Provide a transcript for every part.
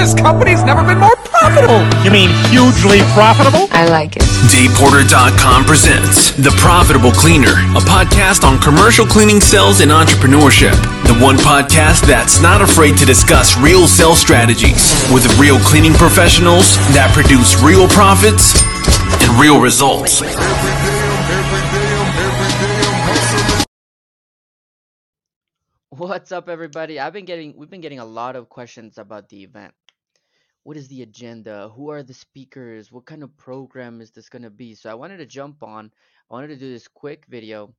This company's never been more profitable. You mean hugely profitable? I like it. DayPorter.com presents The Profitable Cleaner, a podcast on commercial cleaning sales and entrepreneurship. The one podcast that's not afraid to discuss real sales strategies with real cleaning professionals that produce real profits and real results. What's up, everybody? I've been getting we've been getting a lot of questions about the event. What is the agenda? Who are the speakers? What kind of program is this going to be? So I wanted to jump on. I wanted to do this quick video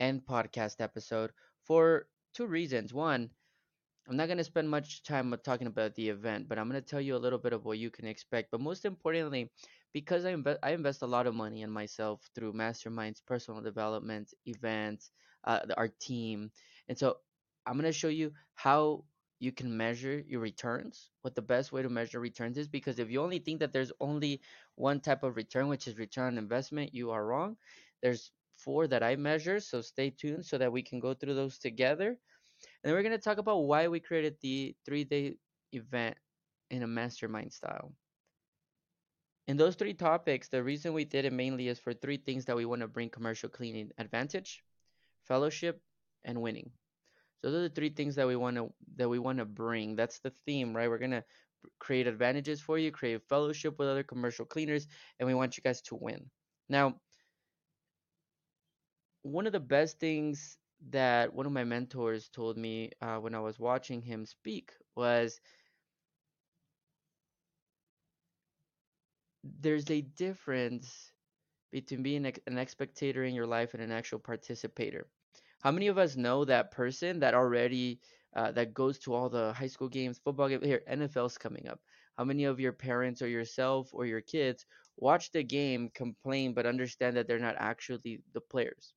and podcast episode for two reasons. One, I'm not going to spend much time talking about the event, but I'm going to tell you a little bit of what you can expect. But most importantly, because I invest, I invest a lot of money in myself through masterminds, personal development, events, uh, our team, and so I'm going to show you how you can measure your returns, what the best way to measure returns is, because if you only think that there's only one type of return, which is return on investment, you are wrong. There's four that I measure, so stay tuned so that we can go through those together. And then we're going to talk about why we created the three day event in a mastermind style. In those three topics, the reason we did it mainly is for three things that we want to bring commercial cleaning advantage, fellowship, and winning. Those are the three things that we want to that we want to bring. That's the theme, right? We're gonna create advantages for you, create fellowship with other commercial cleaners, and we want you guys to win. Now, one of the best things that one of my mentors told me uh, when I was watching him speak was there's a difference between being an spectator in your life and an actual participator. How many of us know that person that already uh, that goes to all the high school games, football games? Here, NFL's coming up. How many of your parents or yourself or your kids watch the game, complain, but understand that they're not actually the players?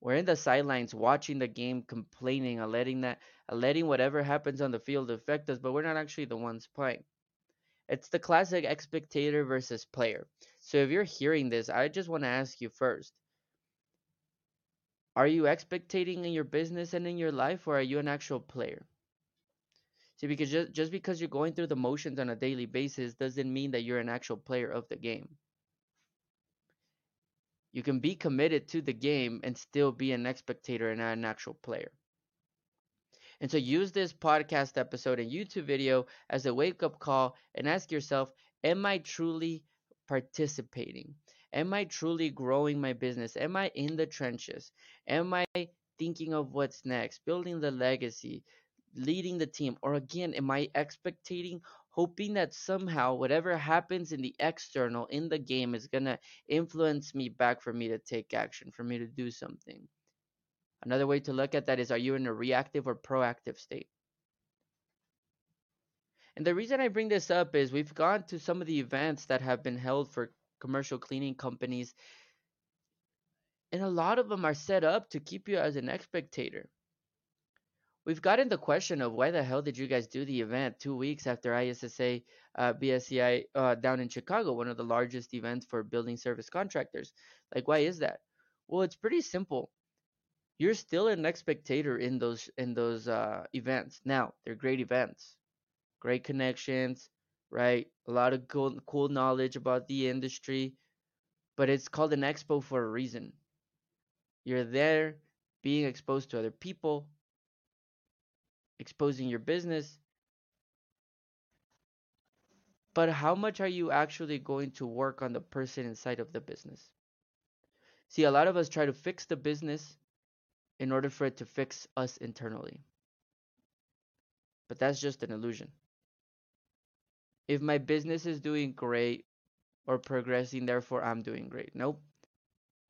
We're in the sidelines watching the game, complaining and letting that, letting whatever happens on the field affect us, but we're not actually the ones playing. It's the classic spectator versus player. So if you're hearing this, I just want to ask you first are you expectating in your business and in your life, or are you an actual player? See, because just, just because you're going through the motions on a daily basis doesn't mean that you're an actual player of the game. You can be committed to the game and still be an spectator and not an actual player. And so use this podcast episode and YouTube video as a wake up call and ask yourself, am I truly participating? Am I truly growing my business? Am I in the trenches? Am I thinking of what's next, building the legacy, leading the team? Or again, am I expecting, hoping that somehow whatever happens in the external, in the game, is going to influence me back for me to take action, for me to do something? Another way to look at that is are you in a reactive or proactive state? And the reason I bring this up is we've gone to some of the events that have been held for commercial cleaning companies. And a lot of them are set up to keep you as an spectator. We've gotten the question of why the hell did you guys do the event two weeks after ISSA uh, BSCI uh, down in Chicago, one of the largest events for building service contractors? Like, why is that? Well, it's pretty simple. You're still an spectator in those in those uh, events. Now, they're great events, great connections, right? A lot of cool, cool knowledge about the industry, but it's called an expo for a reason. You're there being exposed to other people, exposing your business. But how much are you actually going to work on the person inside of the business? See, a lot of us try to fix the business in order for it to fix us internally. But that's just an illusion if my business is doing great or progressing, therefore I'm doing great. Nope.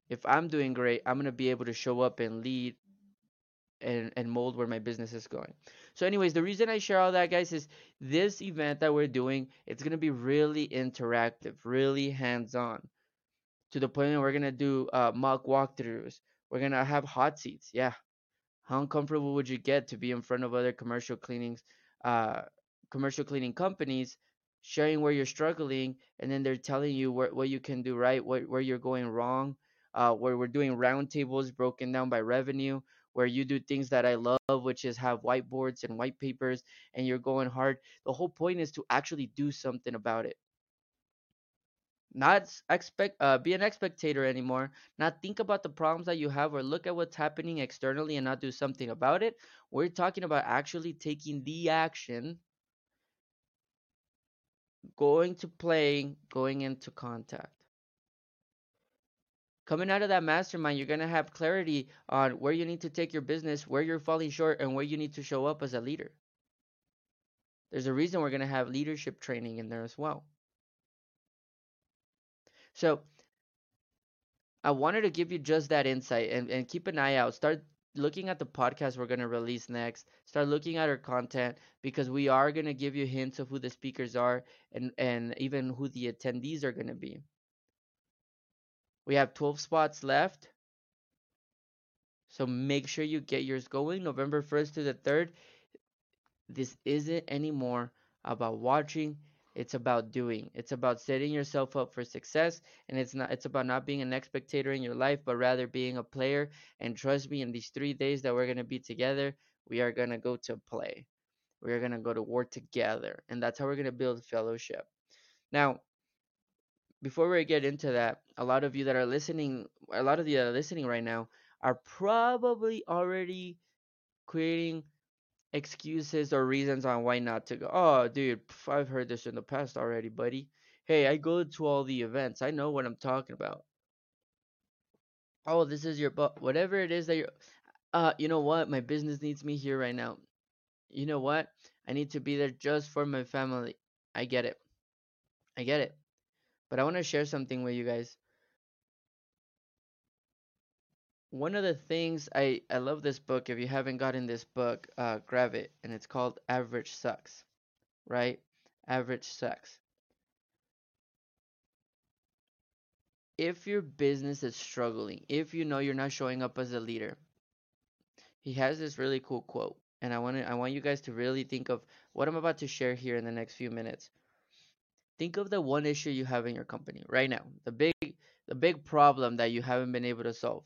If I'm doing great, I'm going to be able to show up and lead and, and mold where my business is going. So, anyways, the reason I share all that, guys, is this event that we're doing, it's going to be really interactive, really hands on to the point where we're going to do uh, mock walkthroughs. We're going to have hot seats. Yeah. How uncomfortable would you get to be in front of other commercial cleanings, uh, commercial cleaning companies sharing where you're struggling and then they're telling you what you can do right what, where you're going wrong uh, where we're doing roundtables broken down by revenue where you do things that I love, which is have whiteboards and white papers and you're going hard. The whole point is to actually do something about it. Not expect uh, be an spectator anymore. Not think about the problems that you have or look at what's happening externally and not do something about it. We're talking about actually taking the action, going to playing, going into contact coming out of that mastermind, you're going to have clarity on where you need to take your business, where you're falling short, and where you need to show up as a leader. There's a reason we're going to have leadership training in there as well. So, I wanted to give you just that insight and, and keep an eye out. Start looking at the podcast we're going to release next. Start looking at our content because we are going to give you hints of who the speakers are and, and even who the attendees are going to be. We have 12 spots left. So make sure you get yours going November 1st to the 3rd. This isn't anymore about watching, it's about doing. It's about setting yourself up for success and it's not it's about not being an spectator in your life but rather being a player and trust me in these 3 days that we're going to be together, we are going to go to play. We are going to go to war together and that's how we're going to build fellowship. Now, before we get into that, a lot of you that are listening, a lot of you that are uh, listening right now are probably already creating excuses or reasons on why not to go. Oh, dude, I've heard this in the past already, buddy. Hey, I go to all the events. I know what I'm talking about. Oh, this is your but whatever it is that you're uh you know what? My business needs me here right now. You know what? I need to be there just for my family. I get it. I get it. But I want to share something with you guys. One of the things I I love this book. If you haven't gotten this book, uh, grab it, and it's called Average Sucks, right? Average Sucks. If your business is struggling, if you know you're not showing up as a leader, he has this really cool quote, and I want I want you guys to really think of what I'm about to share here in the next few minutes think of the one issue you have in your company right now the big the big problem that you haven't been able to solve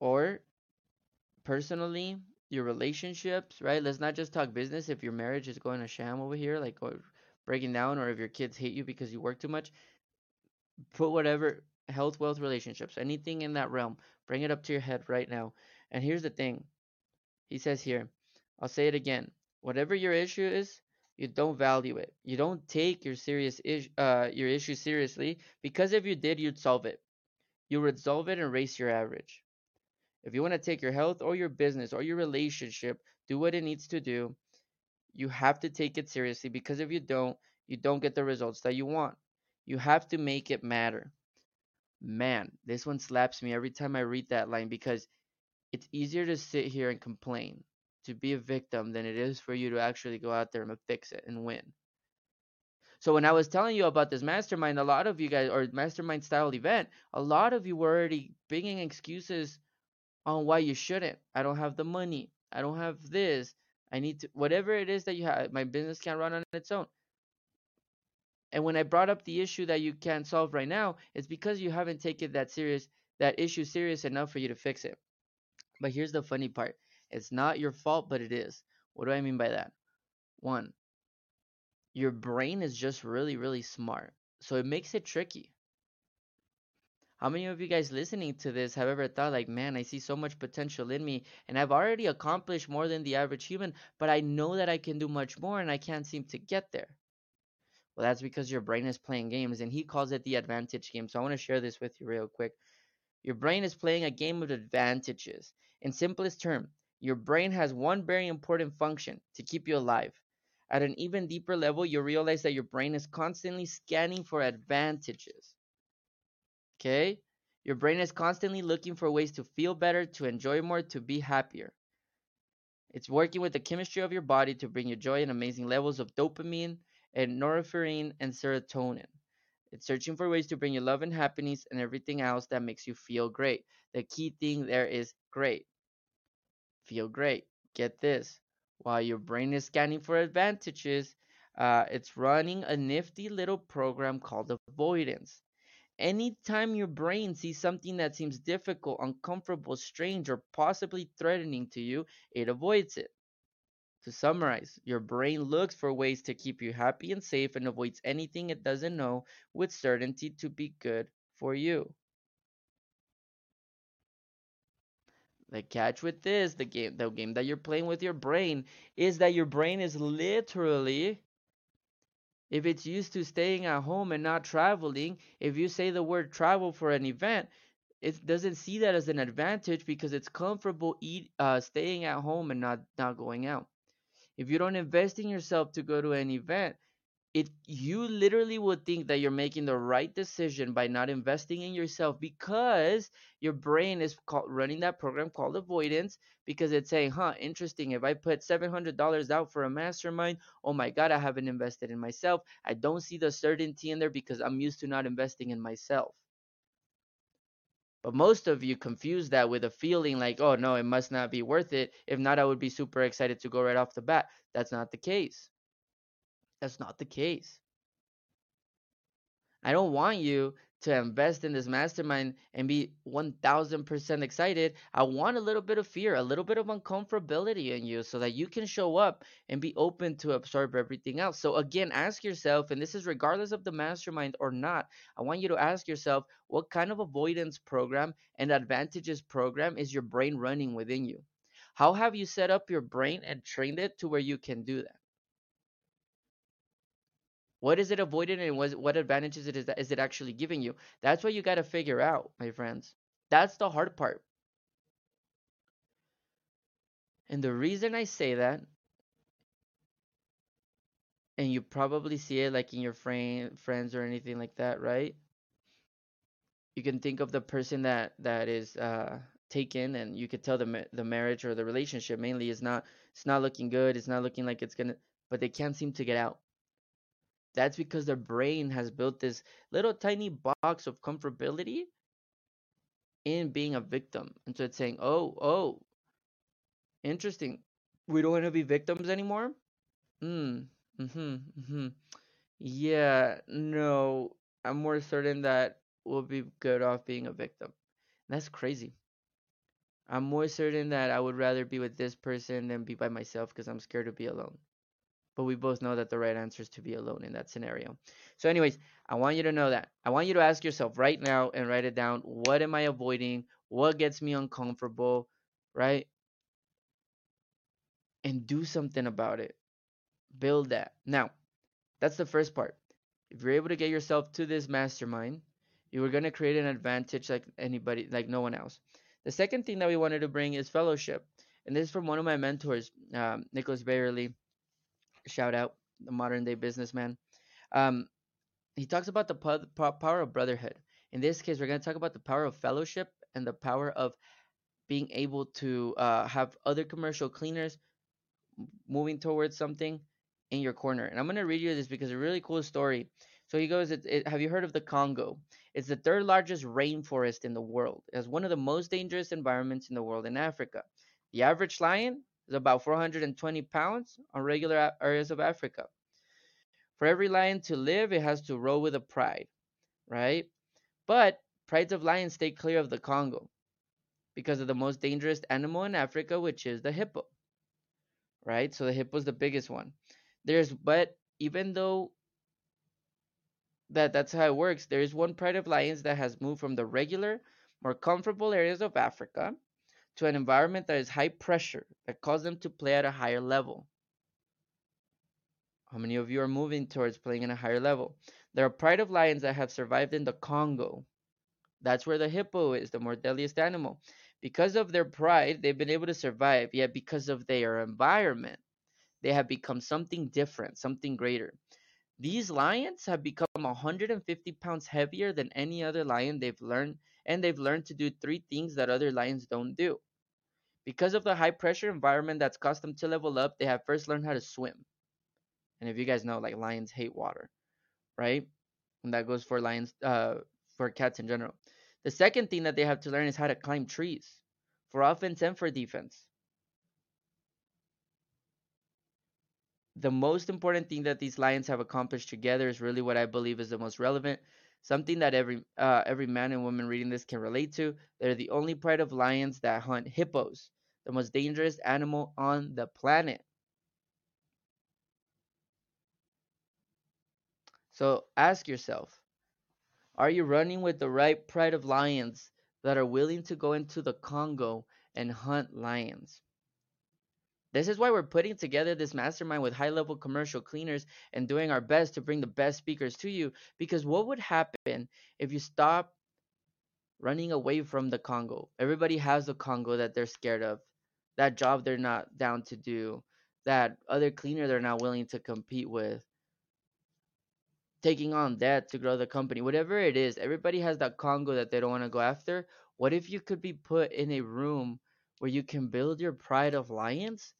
or personally your relationships right let's not just talk business if your marriage is going to sham over here like breaking down or if your kids hate you because you work too much put whatever health wealth relationships anything in that realm bring it up to your head right now and here's the thing he says here i'll say it again whatever your issue is you don't value it. You don't take your serious is- uh, your issue seriously because if you did, you'd solve it. You would solve it and raise your average. If you want to take your health or your business or your relationship, do what it needs to do. You have to take it seriously because if you don't, you don't get the results that you want. You have to make it matter. Man, this one slaps me every time I read that line because it's easier to sit here and complain to be a victim than it is for you to actually go out there and fix it and win. So when I was telling you about this mastermind, a lot of you guys or mastermind style event, a lot of you were already bringing excuses on why you shouldn't. I don't have the money. I don't have this. I need to whatever it is that you have. My business can't run on its own. And when I brought up the issue that you can't solve right now, it's because you haven't taken that serious that issue serious enough for you to fix it. But here's the funny part. It's not your fault, but it is. What do I mean by that? One, your brain is just really, really smart. So it makes it tricky. How many of you guys listening to this have ever thought, like, man, I see so much potential in me, and I've already accomplished more than the average human, but I know that I can do much more and I can't seem to get there? Well, that's because your brain is playing games, and he calls it the advantage game. So I want to share this with you real quick. Your brain is playing a game of advantages. In simplest term, your brain has one very important function to keep you alive. At an even deeper level, you realize that your brain is constantly scanning for advantages. Okay? Your brain is constantly looking for ways to feel better, to enjoy more, to be happier. It's working with the chemistry of your body to bring you joy and amazing levels of dopamine and norepinephrine and serotonin. It's searching for ways to bring you love and happiness and everything else that makes you feel great. The key thing there is great feel great. Get this. While your brain is scanning for advantages, uh, it's running a nifty little program called avoidance. Anytime your brain sees something that seems difficult, uncomfortable, strange, or possibly threatening to you, it avoids it. To summarize, your brain looks for ways to keep you happy and safe and avoids anything it doesn't know with certainty to be good for you. The catch with this, the game the game that you're playing with your brain is that your brain is literally if it's used to staying at home and not traveling, if you say the word travel for an event, it doesn't see that as an advantage because it's comfortable eat uh, staying at home and not not going out. If you don't invest in yourself to go to an event, it you literally would think that you're making the right decision by not investing in yourself because your brain is called, running that program called avoidance because it's saying huh interesting if i put $700 out for a mastermind oh my god i haven't invested in myself. I don't see the certainty in there because i'm used to not investing in myself. But most of you confuse that with a feeling like oh no it must not be worth it. If not i would be super excited to go right off the bat. That's not the case that's not the case. I don't want you to invest in this mastermind and be 1000% excited. I want a little bit of fear, a little bit of uncomfortability in you so that you can show up and be open to absorb everything else. So, again, ask yourself, and this is regardless of the mastermind or not, I want you to ask yourself what kind of avoidance program and advantages program is your brain running within you? How have you set up your brain and trained it to where you can do that? What is it avoiding and what, what advantages it is it actually giving you? That's what you got to figure out, my friends. That's the hard part. And the reason I say that, and you probably see it like in your friend, friends or anything like that, right? You can think of the person that that is uh, taken, and you could tell the the marriage or the relationship mainly is not it's not looking good. It's not looking like it's gonna, but they can't seem to get out that's because their brain has built this little tiny box of comfortability in being a victim. And so it's saying, oh, oh, interesting. We don't want to be victims anymore? Hmm. Mm-hmm. Mm-hmm. Yeah, no. I'm more certain that we'll be good off being a victim. That's crazy. I'm more certain that I would rather be with this person than be by myself because I'm scared to be alone but we both know that the right answer is to be alone in that scenario. So, anyways, I want you to know that. I want you to ask yourself right now and write it down. What am I avoiding? What gets me uncomfortable? Right? And do something about it. Build that. Now, that's the first part. If you're able to get yourself to this mastermind, you are going to create an advantage like anybody, like no one else. The second thing that we wanted to bring is fellowship. And this is from one of my mentors, um, Nicholas Bayerle shout out the modern day businessman. Um, he talks about the power of brotherhood. In this case, we're going to talk about the power of fellowship and the power of being able to uh, have other commercial cleaners moving towards something in your corner. And I'm going to read you this because it's a really cool story. So he goes, it, it, Have you heard of the Congo? It's the third largest rainforest in the world. It has one of the most dangerous environments in the world in Africa. The average lion is about 420 pounds on regular areas of Africa. For every lion to live, it has to roll with a pride, right? But prides of lions stay clear of the Congo because of the most dangerous animal in Africa, which is the hippo, right? So the hippo is the biggest one. There's, but even though that that's how it works, there is one pride of lions that has moved from the regular, more comfortable areas of Africa to an environment that is high pressure that causes them to play at a higher level. How many of you are moving towards playing at a higher level? There are pride of lions that have survived in the Congo. That's where the hippo is, the more deadliest animal. Because of their pride, they've been able to survive, yet because of their environment, they have become something different, something greater. These lions have become 150 pounds heavier than any other lion they've learned, and they've learned to do three things that other lions don't do. Because of the high pressure environment that's caused them to level up, they have first learned how to swim. And if you guys know, like lions hate water, right? And that goes for lions, uh, for cats in general. The second thing that they have to learn is how to climb trees, for offense and for defense. The most important thing that these lions have accomplished together is really what I believe is the most relevant. Something that every uh, every man and woman reading this can relate to. They're the only pride of lions that hunt hippos, the most dangerous animal on the planet. So ask yourself, are you running with the right pride of lions that are willing to go into the Congo and hunt lions? This is why we're putting together this mastermind with high level commercial cleaners and doing our best to bring the best speakers to you. Because what would happen if you stop running away from the Congo? Everybody has the Congo that they're scared of, that job they're not down to do, that other cleaner they're not willing to compete with, taking on debt to grow the company, whatever it is. Everybody has that Congo that they don't want to go after. What if you could be put in a room where you can build your pride of lions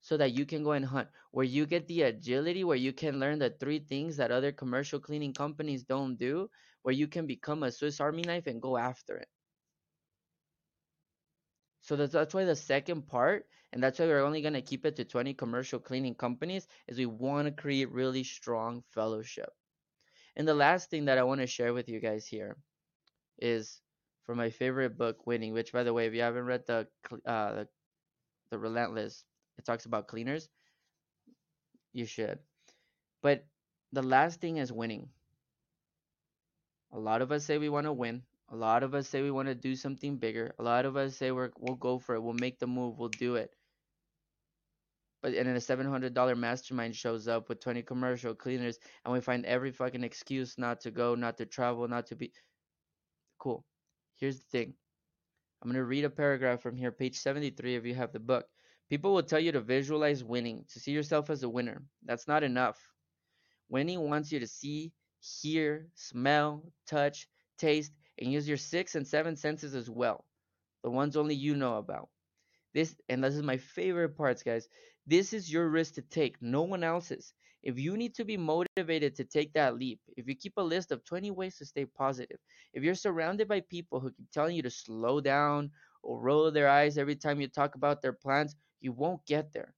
so that you can go and hunt, where you get the agility, where you can learn the three things that other commercial cleaning companies don't do, where you can become a Swiss Army knife and go after it. So that's, that's why the second part, and that's why we're only going to keep it to 20 commercial cleaning companies, is we want to create really strong fellowship. And the last thing that I want to share with you guys here is from my favorite book, Winning, which, by the way, if you haven't read the uh, the, the Relentless it talks about cleaners, you should. But the last thing is winning. A lot of us say we want to win. A lot of us say we want to do something bigger. A lot of us say we're, we'll go for it. We'll make the move. We'll do it. But and then a $700 mastermind shows up with 20 commercial cleaners, and we find every fucking excuse not to go, not to travel, not to be. Cool. Here's the thing. I'm to read a paragraph from here, page 73, if you have the book. People will tell you to visualize winning, to see yourself as a winner. That's not enough. Winning wants you to see, hear, smell, touch, taste, and use your six and seven senses as well. The ones only you know about. This and this is my favorite parts, guys. This is your risk to take, no one else's. If you need to be motivated to take that leap, if you keep a list of 20 ways to stay positive, if you're surrounded by people who keep telling you to slow down or roll their eyes every time you talk about their plans, you won't get there.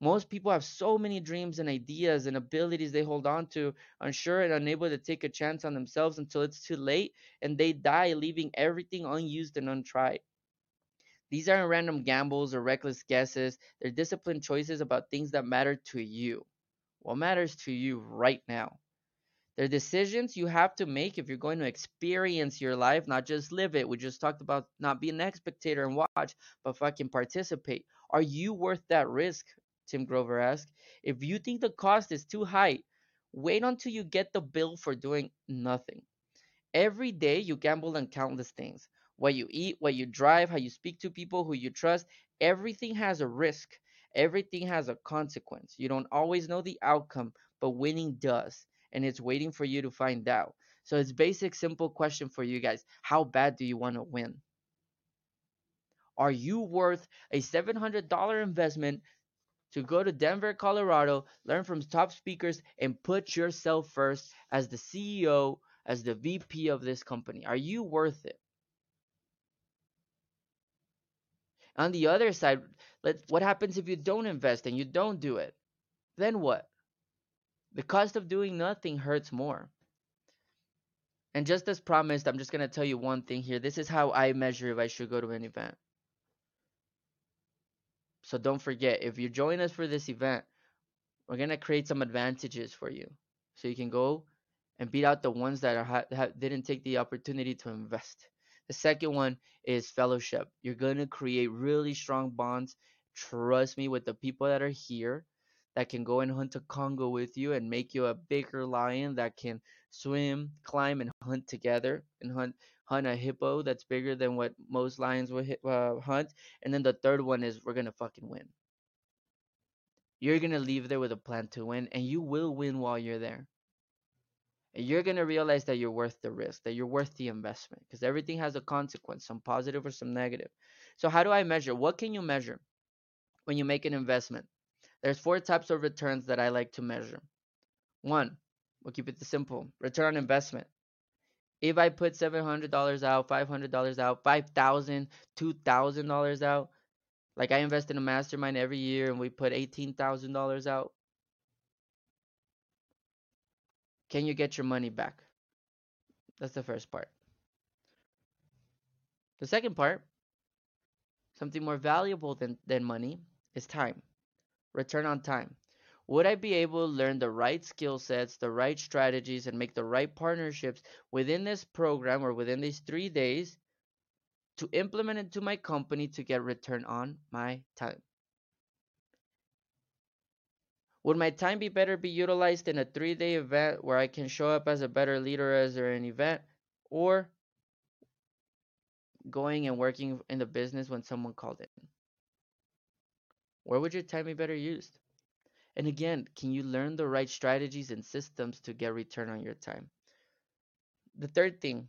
Most people have so many dreams and ideas and abilities they hold on to, unsure and unable to take a chance on themselves until it's too late and they die, leaving everything unused and untried. These aren't random gambles or reckless guesses, they're disciplined choices about things that matter to you. What matters to you right now? They're decisions you have to make if you're going to experience your life, not just live it. We just talked about not being an spectator and watch, but fucking participate. Are you worth that risk? Tim Grover asked. If you think the cost is too high, wait until you get the bill for doing nothing. Every day you gamble on countless things. What you eat, what you drive, how you speak to people who you trust, everything has a risk. Everything has a consequence. You don't always know the outcome, but winning does. And it's waiting for you to find out. So it's basic simple question for you guys. How bad do you want to win? Are you worth a $700 investment to go to Denver, Colorado, learn from top speakers, and put yourself first as the CEO, as the VP of this company? Are you worth it? On the other side, let, what happens if you don't invest and you don't do it? Then what? The cost of doing nothing hurts more. And just as promised, I'm just going to tell you one thing here. This is how I measure if I should go to an event. So don't forget, if you join us for this event, we're gonna create some advantages for you, so you can go and beat out the ones that are that didn't take the opportunity to invest. The second one is fellowship. You're gonna create really strong bonds. Trust me, with the people that are here, that can go and hunt a Congo with you and make you a bigger lion that can swim, climb, and hunt together and hunt hunt a hippo that's bigger than what most lions hit, uh, hunt. And then the third one is we're gonna fucking win. You're gonna leave there with a plan to win, and you will win while you're there. And you're gonna realize that you're worth the risk, that you're worth the investment, because everything has a consequence, some positive or some negative. So how do I measure? What can you measure when you make an investment? There's four types of returns that I like to measure. One, we'll keep it simple. Return on investment if I put seven hundred dollars out, five hundred dollars out, five thousand, two thousand dollars out, like I invest in a mastermind every year and we put eighteen thousand dollars out, can you get your money back? That's the first part. The second part, something more valuable than, than money, is time. Return on time. Would I be able to learn the right skill sets, the right strategies, and make the right partnerships within this program or within these three days to implement into my company to get return on my time? Would my time be better be utilized in a three day event where I can show up as a better leader as an event or going and working in the business when someone called in? Where would your time be better used? And again, can you learn the right strategies and systems to get return on your time? The third thing,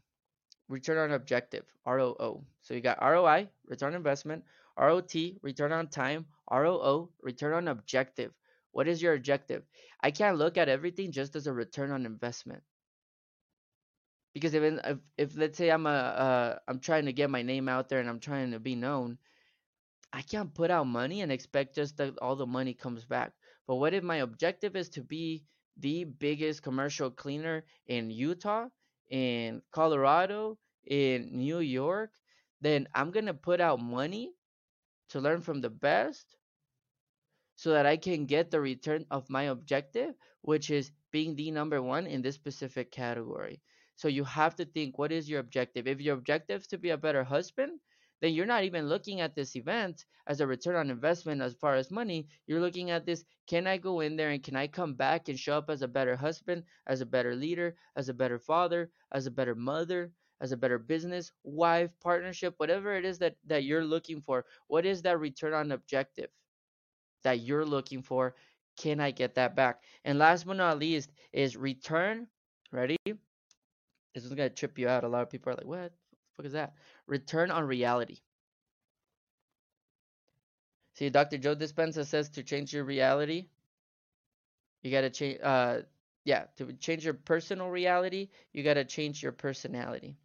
return on objective, ROO. So you got ROI, return on investment, ROT, return on time, ROO, return on objective. What is your objective? I can't look at everything just as a return on investment. Because even if, if let's say I'm a uh, I'm trying to get my name out there and I'm trying to be known, I can't put out money and expect just that all the money comes back. But what if my objective is to be the biggest commercial cleaner in Utah, in Colorado, in New York? Then I'm going to put out money to learn from the best so that I can get the return of my objective, which is being the number one in this specific category. So you have to think what is your objective? If your objective is to be a better husband, then you're not even looking at this event as a return on investment as far as money. You're looking at this can I go in there and can I come back and show up as a better husband, as a better leader, as a better father, as a better mother, as a better business, wife, partnership, whatever it is that, that you're looking for? What is that return on objective that you're looking for? Can I get that back? And last but not least is return. Ready? This is gonna trip you out. A lot of people are like, "What fuck is that?" Return on reality. See, Dr. Joe Dispenza says to change your reality, you gotta change. Uh, yeah, to change your personal reality, you gotta change your personality.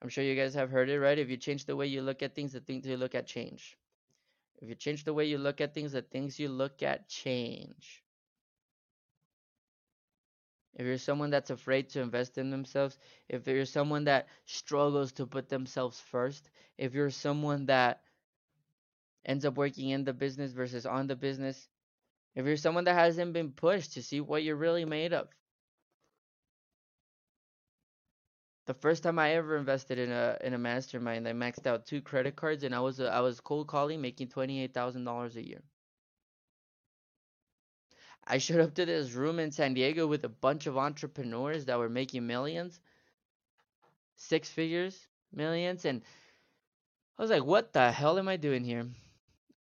I'm sure you guys have heard it, right? If you change the way you look at things, the things you look at change. If you change the way you look at things, the things you look at change. If you're someone that's afraid to invest in themselves, if you're someone that struggles to put themselves first, if you're someone that ends up working in the business versus on the business, if you're someone that hasn't been pushed to see what you're really made of. The first time I ever invested in a in a mastermind, I maxed out two credit cards and I was I was cold calling making $28,000 a year. I showed up to this room in San Diego with a bunch of entrepreneurs that were making millions, six figures, millions, and I was like, what the hell am I doing here?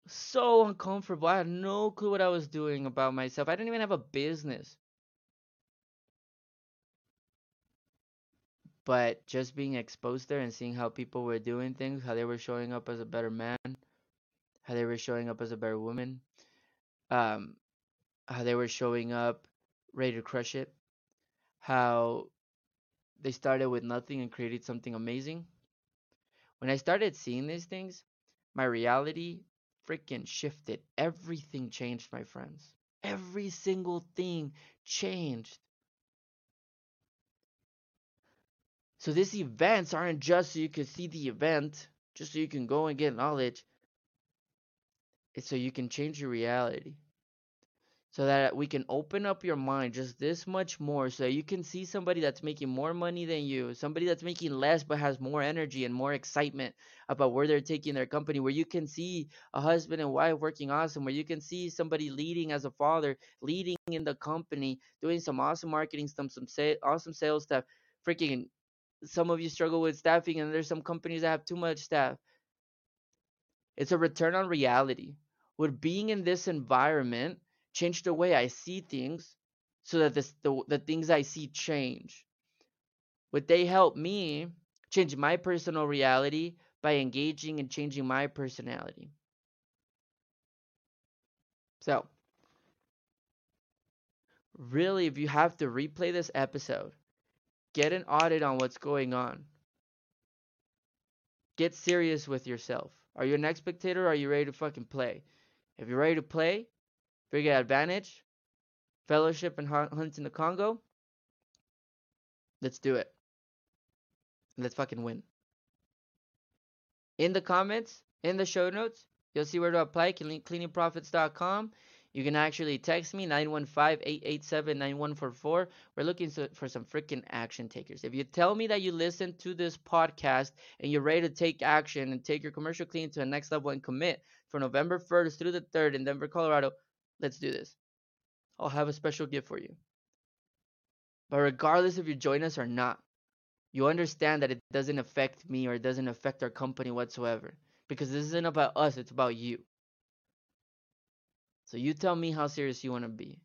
So uncomfortable. I had no clue what I was doing about myself. I didn't even have a business. But just being exposed there and seeing how people were doing things, how they were showing up as a better man, how they were showing up as a better woman, um, how they were showing up ready to crush it, how they started with nothing and created something amazing. When I started seeing these things, my reality freaking shifted. Everything changed, my friends. Every single thing changed. So these events aren't just so you can see the event, just so you can go and get knowledge. It's so you can change your reality so that we can open up your mind just this much more so you can see somebody that's making more money than you somebody that's making less but has more energy and more excitement about where they're taking their company where you can see a husband and wife working awesome where you can see somebody leading as a father leading in the company doing some awesome marketing some some awesome sales stuff. Freaking some of you struggle with staffing and there's some companies that have too much staff. It's a return on reality. With being in this environment change the way I see things so that this, the, the things I see change. Would they help me change my personal reality by engaging and changing my personality? So, really, if you have to replay this episode, get an audit on what's going on. Get serious with yourself. Are you an spectator or are you ready to fucking play? If you're ready to play, Big Advantage, Fellowship and Hunt in the Congo. Let's do it. Let's fucking win. In the comments, in the show notes, you'll see where to apply cleaningprofits.com. You can actually text me 915-887-9144. We're looking for some freaking action takers. If you tell me that you listen to this podcast and you're ready to take action and take your commercial cleaning to the next level and commit for November 1st through the 3rd in Denver, Colorado, let's do this. I'll have a special gift for you. But regardless if you join us or not, you understand that it doesn't affect me or it doesn't affect our company whatsoever. Because this isn't about us, it's about you. So you tell me how serious you want to be.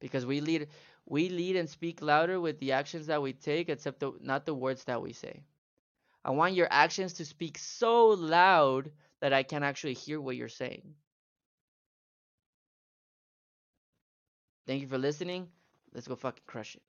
Because we lead we lead and speak louder with the actions that we take except the, not the words that we say. I want your actions to speak so loud that I can actually hear what you're saying. Thank you for listening. Let's go fucking crush it.